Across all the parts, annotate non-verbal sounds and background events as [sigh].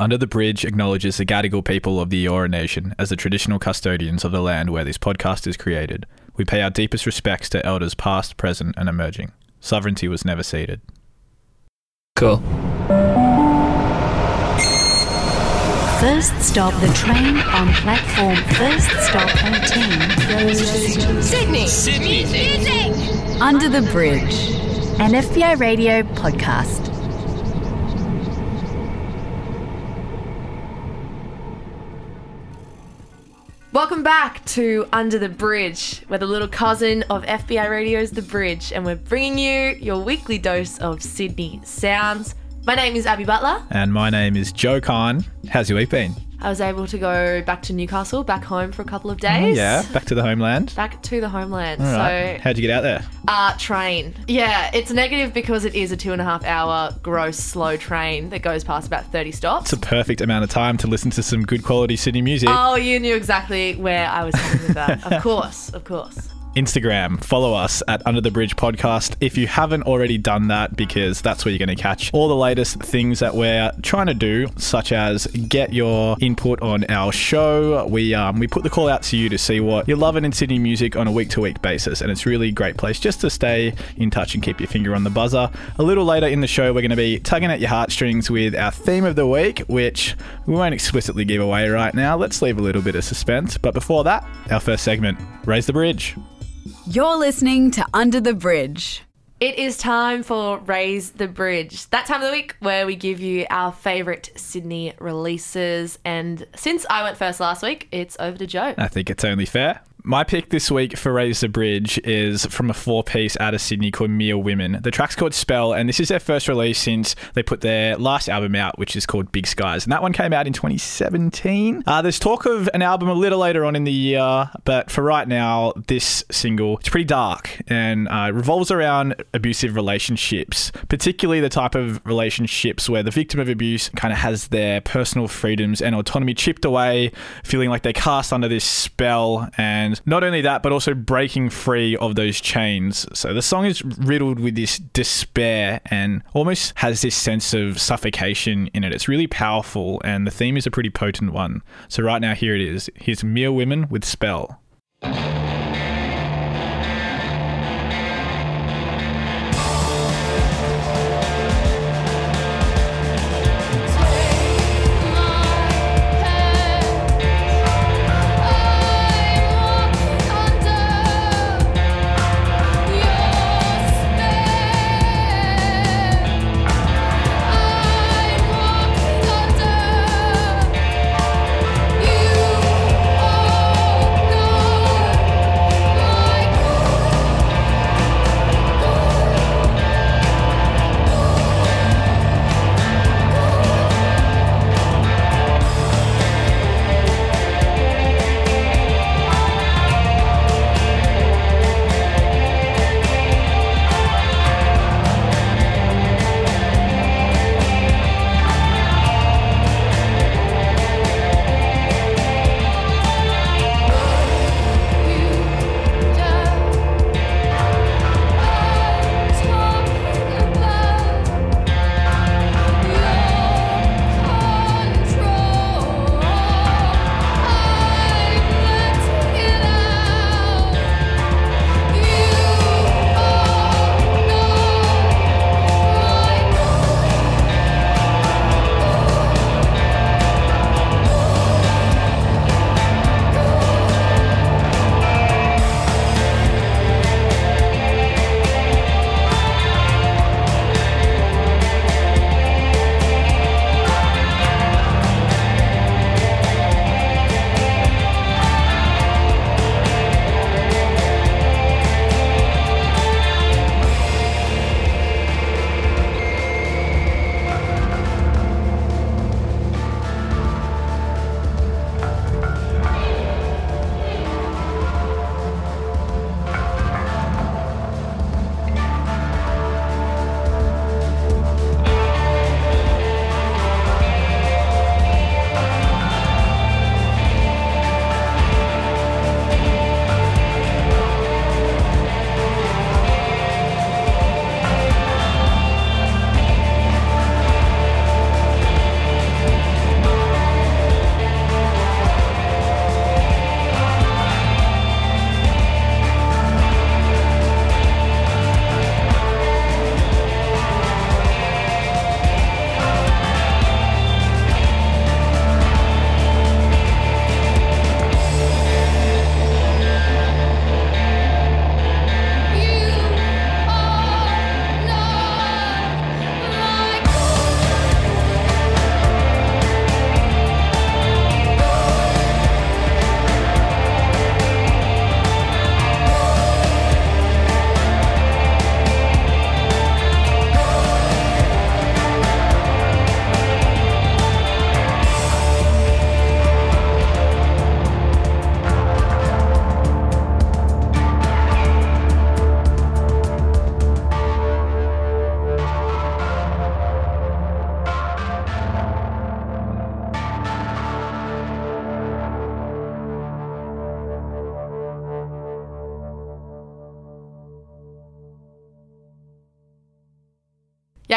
Under the Bridge acknowledges the Gadigal people of the Eora Nation as the traditional custodians of the land where this podcast is created. We pay our deepest respects to elders past, present, and emerging. Sovereignty was never ceded. Cool. First stop, the train on platform. First stop, 18 goes to Sydney. Sydney. Under the Bridge, an FBI radio podcast. Welcome back to Under the Bridge. We're the little cousin of FBI Radio's The Bridge, and we're bringing you your weekly dose of Sydney sounds. My name is Abby Butler. And my name is Joe Khan. How's your week been? I was able to go back to Newcastle, back home for a couple of days. Yeah, back to the homeland. Back to the homeland. All right. So, How'd you get out there? uh, train. Yeah, it's negative because it is a two and a half hour gross slow train that goes past about 30 stops. It's a perfect amount of time to listen to some good quality Sydney music. Oh, you knew exactly where I was heading with that. [laughs] of course, of course. Instagram, follow us at Under the Bridge Podcast if you haven't already done that, because that's where you're going to catch all the latest things that we're trying to do, such as get your input on our show. We um, we put the call out to you to see what you're loving in Sydney music on a week to week basis, and it's really a great place just to stay in touch and keep your finger on the buzzer. A little later in the show, we're going to be tugging at your heartstrings with our theme of the week, which we won't explicitly give away right now. Let's leave a little bit of suspense. But before that, our first segment, Raise the Bridge. You're listening to Under the Bridge. It is time for Raise the Bridge. That time of the week where we give you our favourite Sydney releases. And since I went first last week, it's over to Joe. I think it's only fair. My pick this week for Raise the Bridge is from a four piece out of Sydney called Mere Women. The track's called Spell, and this is their first release since they put their last album out, which is called Big Skies. And that one came out in 2017. Uh, there's talk of an album a little later on in the year, but for right now, this single it's pretty dark and uh, revolves around abusive relationships, particularly the type of relationships where the victim of abuse kind of has their personal freedoms and autonomy chipped away, feeling like they're cast under this spell and not only that, but also breaking free of those chains. So the song is riddled with this despair and almost has this sense of suffocation in it. It's really powerful, and the theme is a pretty potent one. So right now, here it is. Here's Mere Women with Spell.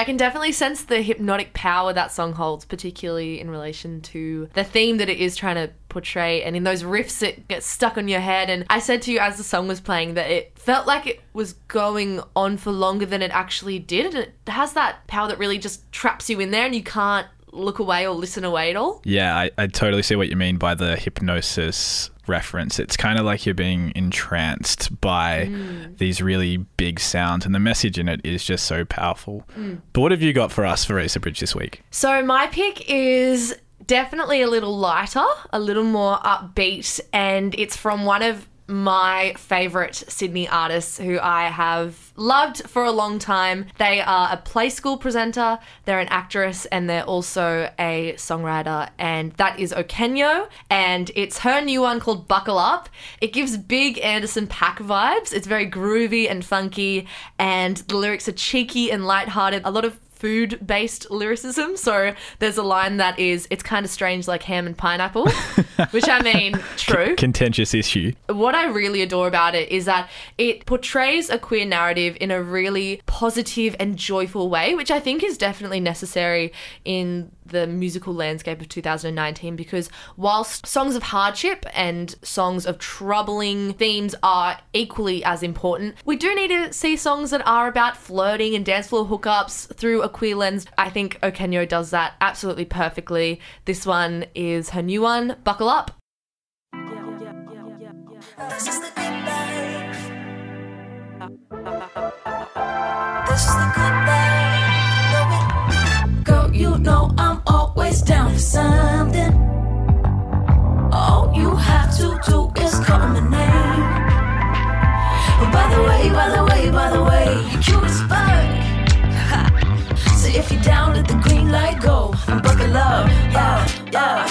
I can definitely sense the hypnotic power that song holds, particularly in relation to the theme that it is trying to portray. And in those riffs, it gets stuck on your head. And I said to you as the song was playing that it felt like it was going on for longer than it actually did. And it has that power that really just traps you in there and you can't look away or listen away at all. Yeah, I, I totally see what you mean by the hypnosis reference. It's kind of like you're being entranced by mm. these really big sounds, and the message in it is just so powerful. Mm. But what have you got for us for Racer Bridge this week? So my pick is definitely a little lighter, a little more upbeat, and it's from one of my favorite Sydney artists who I have loved for a long time. They are a play school presenter, they're an actress, and they're also a songwriter, and that is Okenyo. And it's her new one called Buckle Up. It gives big Anderson .Paak vibes. It's very groovy and funky, and the lyrics are cheeky and lighthearted. A lot of food based lyricism. So there's a line that is, it's kind of strange like ham and pineapple, [laughs] which I mean, true. Contentious issue. What I really adore about it is that it portrays a queer narrative in a really positive and joyful way, which I think is definitely necessary in the musical landscape of 2019 because whilst songs of hardship and songs of troubling themes are equally as important, we do need to see songs that are about flirting and dance floor hookups through a queer lens. I think Okenyo does that absolutely perfectly. This one is her new one, Buckle Up. This is the good life. This is the good life. Always down for something. All you have to do is call my name. Oh, by the way, by the way, by the way, you're cute as fuck. So if you're down, let the green light go and buckle up. Yeah, yeah.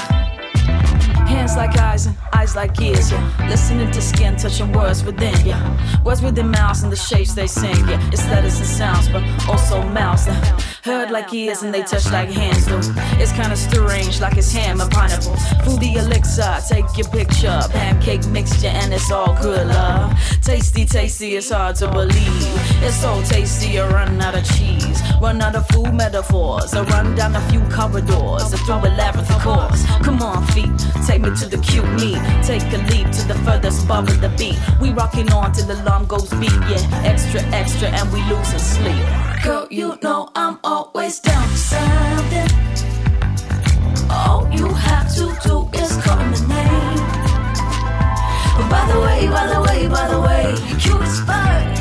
Hands like eyes and eyes like ears, yeah. Listening to skin, touching words within, yeah. Words within mouths and the shapes they sing, yeah. It's letters and sounds, but also mouths. Yeah. Heard like ears and they touch like hands, though. It's kinda strange, like it's ham and pineapple. Fruity elixir, take your picture. Pancake mixture, and it's all good, love. Tasty, tasty, it's hard to believe. It's so tasty, you run out of cheese. Run out of food metaphors. I run down a few corridors. I throw a labyrinth of course. Come on, feet, take me to the cute me. Take a leap to the furthest bar of the beat. We rocking on till the alarm goes beat, yeah. Extra, extra, and we losing sleep. Girl, you know I'm always down for something. All you have to do is call my name. But by the way, by the way, by the way, you cute as fuck.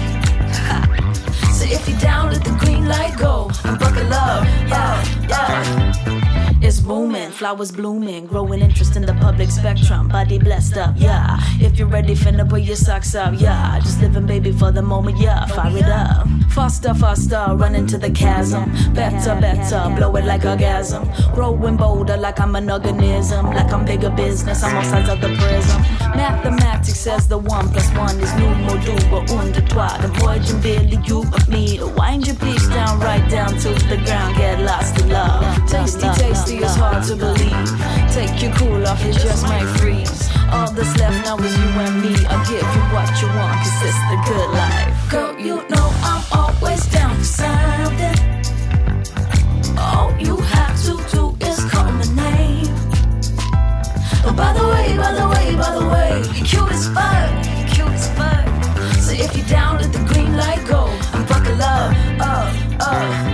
So if you're down, let the green light go and buckle up. Yeah, yeah. It's booming, flowers blooming, growing interest in the public spectrum. Body blessed up, yeah. If you're ready, finna put your socks up, yeah. Just living, baby, for the moment, yeah. Fire it up. Faster, faster, run into the chasm. Better, better, blow it like orgasm. Growing bolder, like I'm an organism. Like I'm bigger business, I'm on sides of the prism. Mathematics says the one plus one is numéro double under trois. The boy and Billy, you and me. Wind your piece down, right down to the ground, get lost in love. Tasty, tasty, it's hard to believe. Take your cool off, you just might freeze. All that's left now is you and me. I'll give you what you want, cause it's the good life. Girl, you know I'm always down for something. All you have to do is call my name. Oh, by the way, by the way, by the way, you're cute as fuck. You're cute as fuck. So if you're down, let the green light go and buckle up, up, up.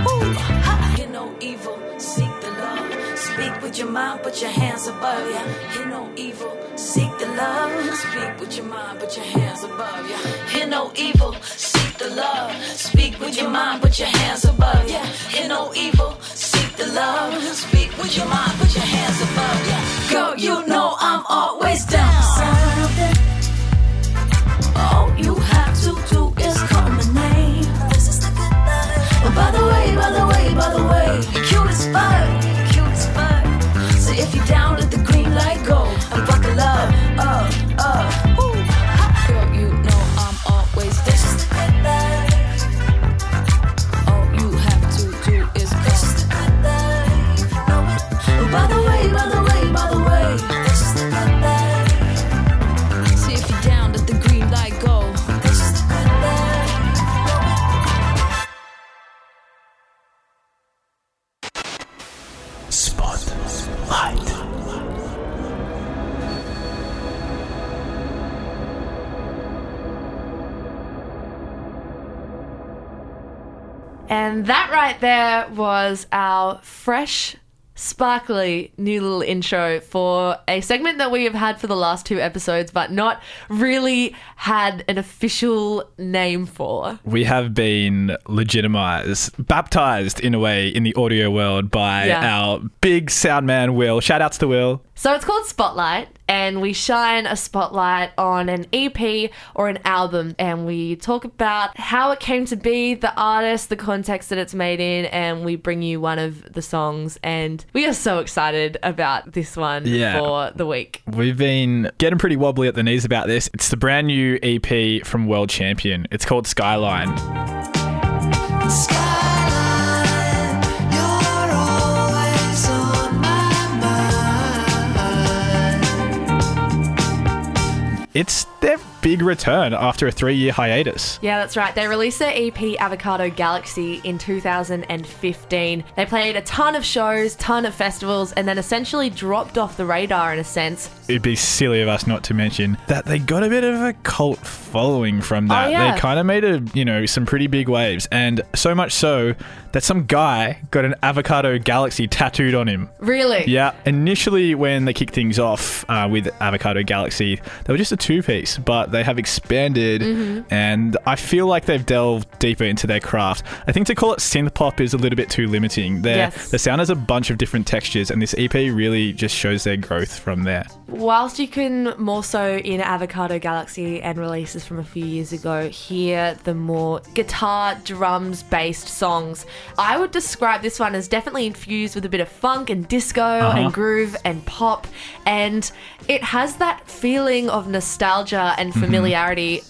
Mind, put your hands above ya. Hear no evil, seek the love. Speak with your mind, put your hands above ya. Hear no evil, seek the love. Speak with your mind, put your hands above ya. Hear no evil, seek the love. Speak with your mind, put your hands above ya. Girl, you know I'm always down something. That there was our fresh, sparkly new little intro for a segment that we have had for the last two episodes, but not really had an official name for. We have been legitimized, baptized in a way in the audio world by Yeah. our big sound man, Will. Shout outs to Will. So it's called Spotlight, and we shine a spotlight on an EP or an album, and we talk about how it came to be, the artist, the context that it's made in, and we bring you one of the songs. And we are so excited about this one Yeah. for the week. We've been getting pretty wobbly at the knees about this. It's the brand new EP from World Champion. It's called Skyline. Skyline, It's their big return after a three year hiatus. Yeah, that's right. They released their EP Avocado Galaxy in 2015. They played a ton of shows, ton of festivals, and then essentially dropped off the radar in a sense. It'd be silly of us not to mention that they got a bit of a cult following from that. Oh, yeah. They kind of made a, you know, some pretty big waves. And so much so that some guy got an Avocado Galaxy tattooed on him. Really? Yeah, initially when they kicked things off uh, with Avocado Galaxy, they were just a two piece, but they have expanded Mm-hmm. and I feel like they've delved deeper into their craft. I think to call it synth pop is a little bit too limiting. Their, Yes. The sound has a bunch of different textures, and this EP really just shows their growth from there. Whilst you can more so in Avocado Galaxy and releases from a few years ago hear the more guitar, drums based songs, I would describe this one as definitely infused with a bit of funk and disco and groove and pop. And it has that feeling of nostalgia and familiarity,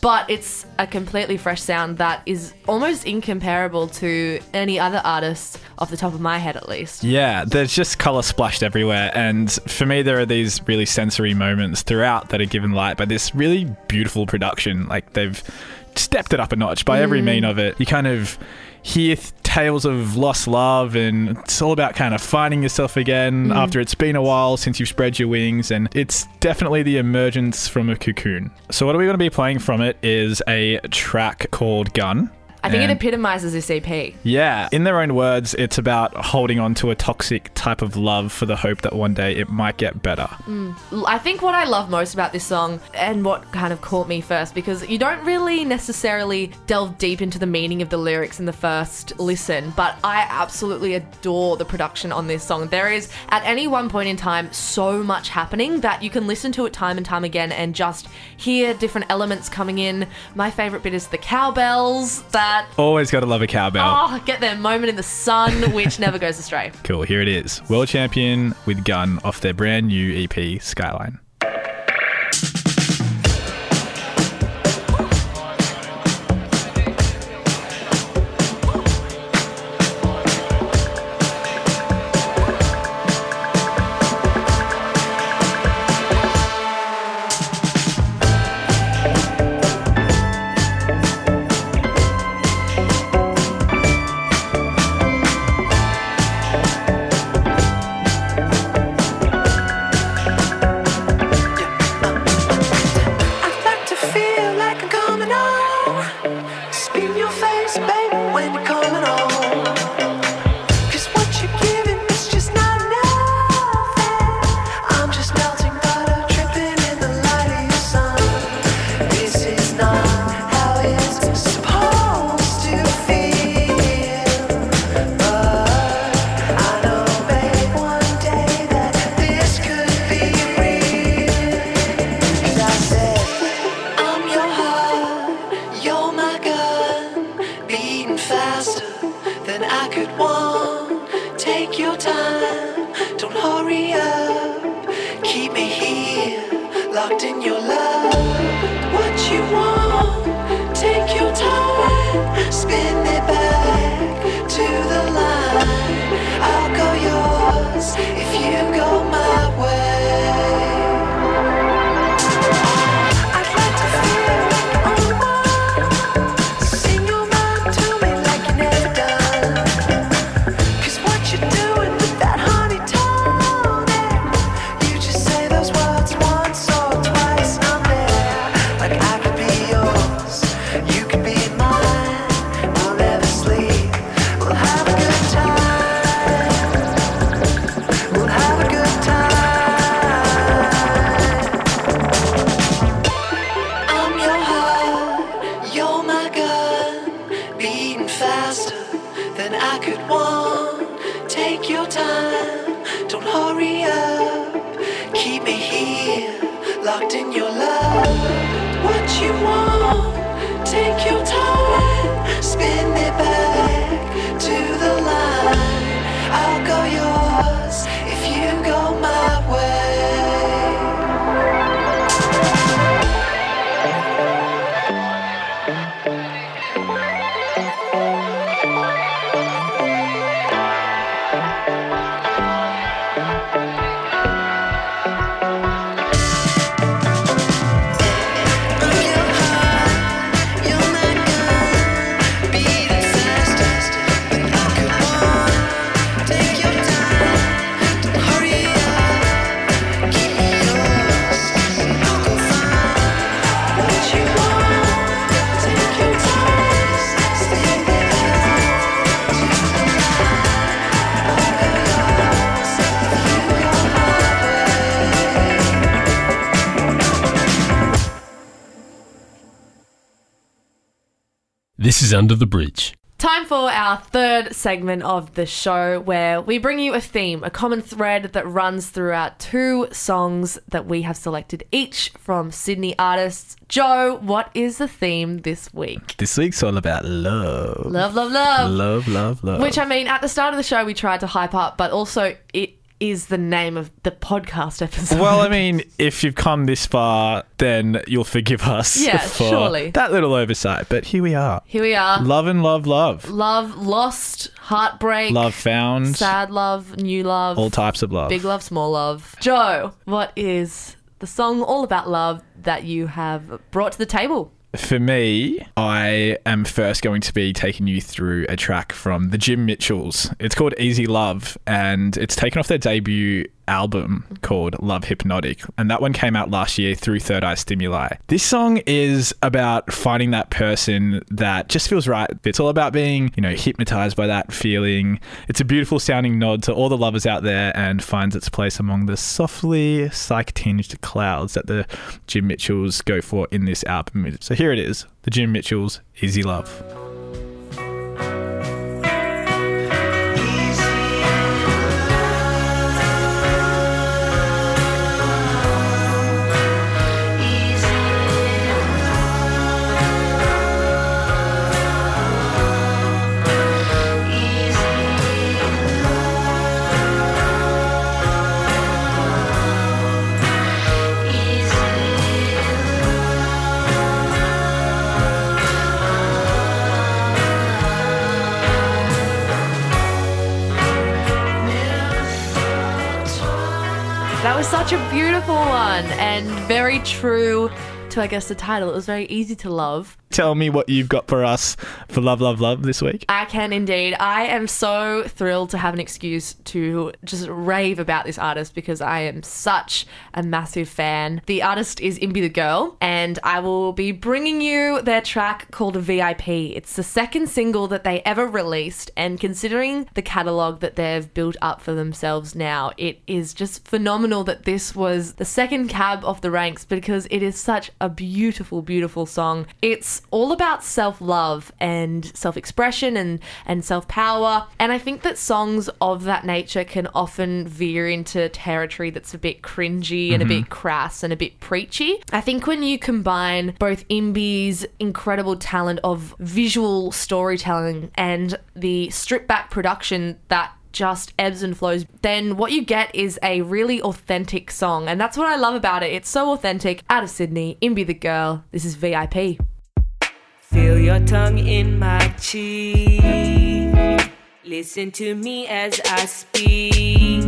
but it's a completely fresh sound that is almost incomparable to any other artist off the top of my head, at least. Yeah, there's just color splashed everywhere, and for me, there are these really sensory moments throughout that are given light by this really beautiful production. Like they've stepped it up a notch by every mm. mean of it. You kind of hear tales of lost love, and it's all about kind of finding yourself again mm. after it's been a while since you've spread your wings, and it's definitely the emergence from a cocoon. So, what are we going to be playing from it is a track called Gun. I think it epitomizes this EP. yeah, in their own words, it's about holding on to a toxic type of love for the hope that one day it might get better. Mm. I think what I love most about this song and what kind of caught me first because you don't really necessarily delve deep into the meaning of the lyrics in the first listen, but I absolutely adore the production on this song. There is at any one point in time so much happening that you can listen to it time and time again and just hear different elements coming in. My favorite bit is the cowbells that Always got to love a cowbell. oh, get their moment in the sun which [laughs] never goes astray. Cool, here it is. World champion with Gun off their brand new EP, Skyline. This is Under the Bridge. Time for our third segment of the show where we bring you a theme, a common thread that runs throughout two songs that we have selected each from Sydney artists. Joe, what is the theme this week? This week's all about love. Love, love, love. Love, love, love. Which I mean, at the start of the show, we tried to hype up, but also it is the name of the podcast episode. well, I [laughs] mean, if you've come this far, then you'll forgive us Yeah, [laughs] for surely. that little oversight. But here we are. here we are. Love and love, love. Love, lost, heartbreak, Love found. sad love, new love, All types of love. big love, small love. Joe, what is the song all about love that you have brought to the table? For me, I am first going to be taking you through a track from the Jim Mitchells. It's called Easy Love, and it's taken off their debut album called Love Hypnotic. And that one came out last year through Third Eye Stimuli. This song is about finding that person that just feels right. It's all about being, you know, hypnotized by that feeling. It's a beautiful sounding nod to all the lovers out there and finds its place among the softly psych tinged clouds that the Jim Mitchells go for in this album. So here it is the Jim Mitchells Easy Love. Such a beautiful one and very true to, I guess, the title. It was very easy to love. Tell me what you've got for us for Love, Love, Love this week. I can indeed. I am so thrilled to have an excuse to just rave about this artist because I am such a massive fan. The artist is Imbi the Girl, and I will be bringing you their track called VIP. It's the second single that they ever released, and considering the catalogue that they've built up for themselves now, it is just phenomenal that this was the second cab off the ranks because it is such a beautiful, beautiful song. It's all about self love and self expression and, and self power. And I think that songs of that nature can often veer into territory that's a bit cringy and a mm-hmm. bit crass and a bit preachy. I think when you combine both Imbi's incredible talent of visual storytelling and the stripped back production that just ebbs and flows, then what you get is a really authentic song. And that's what I love about it. It's so authentic. Out of Sydney, Imbi the Girl. This is VIP. Feel your tongue in my cheek. Listen to me as I speak.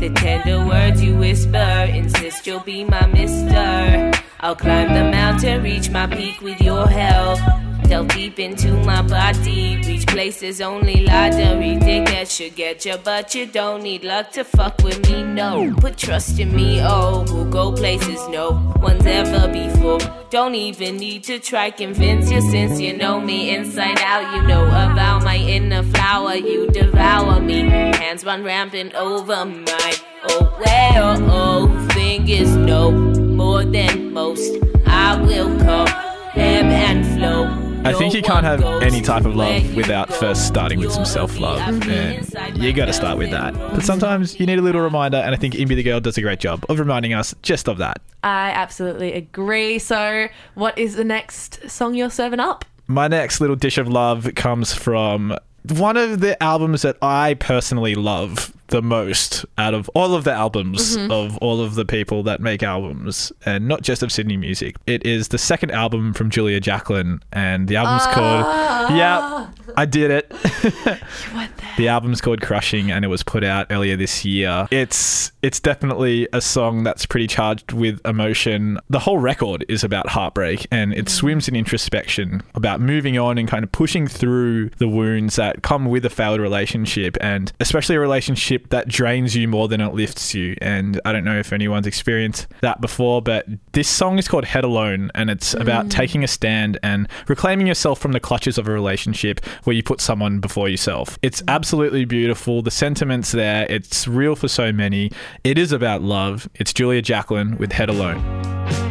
The tender words you whisper, insist you'll be my mister. I'll climb the mountain, reach my peak with your help. Delve deep into my body, reach places only lottery tickets should get you, but you don't need luck to fuck with me. No, put trust in me. Oh, we'll go places no one's ever before. Don't even need to try convince you since you know me inside out. You know about my inner flower. You devour me. Hands run rampant over my oh well. Oh, fingers know more than most. I will come ebb and flow. I think you can't have any type of love without first starting with some self love. And you got to start with that. But sometimes you need a little reminder, and I think Imbi the Girl does a great job of reminding us just of that. I absolutely agree. So, what is the next song you're serving up? My next little dish of love comes from one of the albums that I personally love the most out of all of the albums of all of the people that make albums, and not just of Sydney music. It is the second album from Julia Jacklin, and the album's called Yeah, I did it. [laughs] The album's called Crushing and it was put out earlier this year. It's it's definitely a song that's pretty charged with emotion. The whole record is about heartbreak and it swims in introspection about moving on and kind of pushing through the wounds that come with a failed relationship and especially a relationship that drains you more than it lifts you. And I don't know if anyone's experienced that before, but this song is called Head Alone and it's about mm. taking a stand and reclaiming yourself from the clutches of a relationship where you put someone before yourself. It's mm. absolutely beautiful. The sentiments there, it's real for so many. It is about love. It's Julia Jacklin with Head Alone.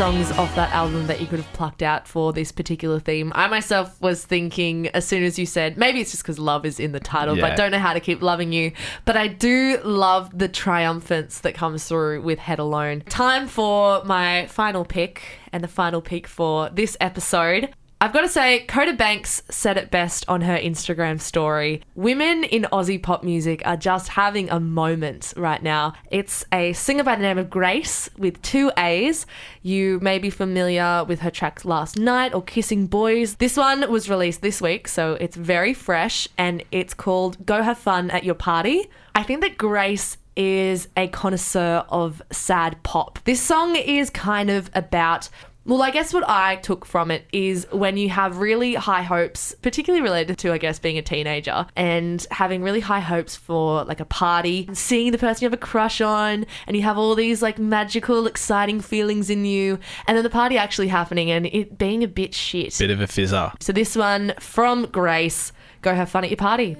Songs off that album that you could have plucked out for this particular theme. I myself was thinking as soon as you said, maybe it's just because love is in the title, Yeah. but don't know how to keep loving you. But I do love the triumphance that comes through with Head Alone. Time for my final pick, and the final pick for this episode. I've got to say, Kota Banks said it best on her Instagram story. Women in Aussie pop music are just having a moment right now. It's a singer by the name of GRAACE with two A's. You may be familiar with her tracks Last Night or Kissing Boys. This one was released this week, so it's very fresh and it's called Go Have Fun at Your Party. I think that GRAACE is a connoisseur of sad pop. This song is kind of about well, I guess what I took from it is when you have really high hopes, particularly related to, I guess, being a teenager and having really high hopes for like a party, seeing the person you have a crush on, and you have all these like magical, exciting feelings in you, and then the party actually happening and it being a bit shit. Bit of a fizzer. So, this one from GRAACE Go have fun at your party.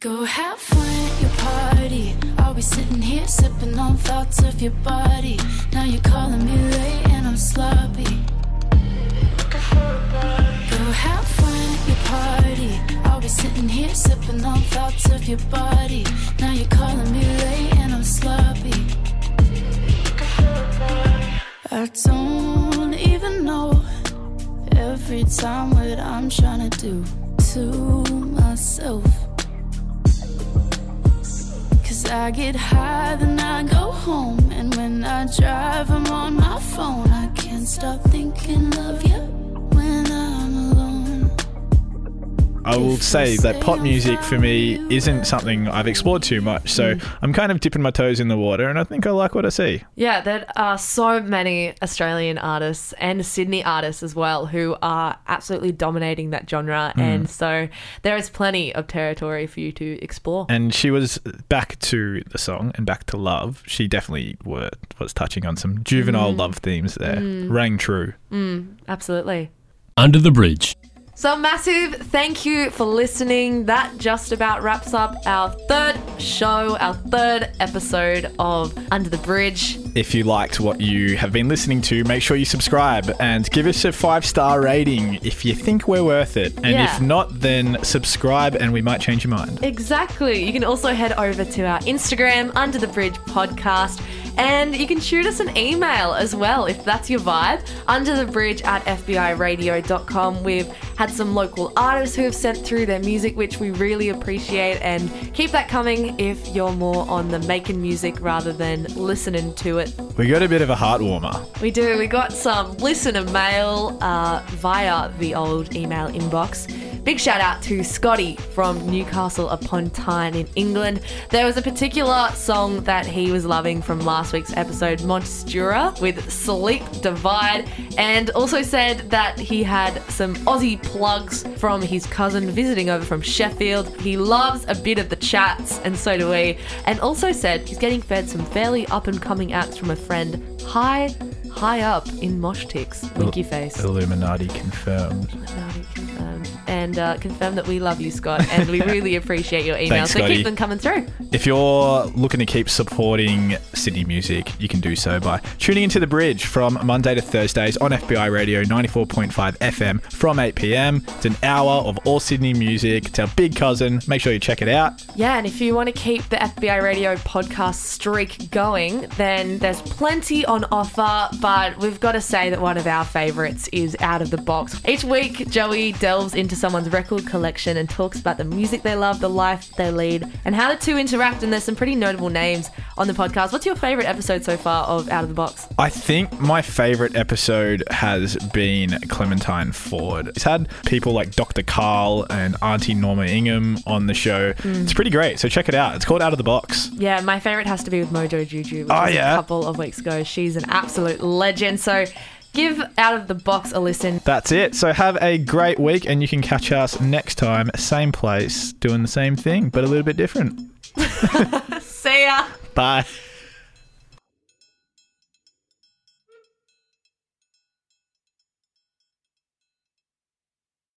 Go have fun at your party. Be sitting here sipping on thoughts of your body. Now you're calling me late and I'm sloppy. Go have fun at your party. I'll be sitting here sipping on thoughts of your body. Now you're calling me late and I'm sloppy. I don't even know every time what I'm trying to do to I get high, then I go home. And when I drive, I'm on my phone. I can't stop thinking of you I will say that pop music for me isn't something I've explored too much, so mm. I'm kind of dipping my toes in the water, and I think I like what I see. Yeah, there are so many Australian artists and Sydney artists as well who are absolutely dominating that genre. Mm. And so there is plenty of territory for you to explore. And she was back to the song and back to love. She definitely were, was touching on some juvenile mm. love themes there. Rang true. Absolutely. Under the Bridge. So, massive thank you for listening. That just about wraps up our third show, our third episode of Under the Bridge. If you liked what you have been listening to, make sure you subscribe and give us a five star rating if you think we're worth it. And Yeah. if not, then subscribe and we might change your mind. Exactly. You can also head over to our Instagram, Under the Bridge Podcast, And you can shoot us an email as well if that's your vibe. Under the bridge at FBIRadio.com. We've had some local artists who have sent through their music, which we really appreciate. And keep that coming if you're more on the making music rather than listening to it. We got a bit of a heart warmer. We do. We got some listener mail uh, via the old email inbox. Big shout out to Scotty from Newcastle upon Tyne in England. There was a particular song that he was loving from last week's episode, Montstura, with Sleep Divide, and also said that he had some Aussie plugs from his cousin visiting over from Sheffield. He loves a bit of the chats, and so do we. And also said he's getting fed some fairly up and coming acts from a friend high, high up in Moshtix. Winky face. Illuminati confirmed. Naughty confirmed. And uh, confirm that we love you, Scott, and we really [laughs] appreciate your emails. Thanks, so Scotty. keep them coming through. If you're looking to keep supporting Sydney music, you can do so by tuning into The Bridge from Monday to Thursdays on FBI Radio 94.5 FM from 8 pm. It's an hour of all Sydney music. It's our big cousin. Make sure you check it out. Yeah, and if you want to keep the FBI Radio podcast streak going, then there's plenty on offer. But we've got to say that one of our favourites is Out of the Box. Each week, Joey delves into someone's record collection and talks about the music they love, the life they lead, and how the two interact. And there's some pretty notable names on the podcast. What's your favourite episode so far of Out of the Box? I think my favourite episode has been Clementine Ford. It's had people like Dr. Karl and Auntie Norma Ingram on the show. Hmm. It's pretty great, so check it out. It's called Out of the Box. Yeah, my favourite has to be with Mojo Juju, which Oh, yeah? a couple of weeks ago. She's an absolute legend. So give Out of the Box a listen. That's it. So have a great week, and you can catch us next time, same place, doing the same thing, but a little bit different. [laughs] See ya. Bye.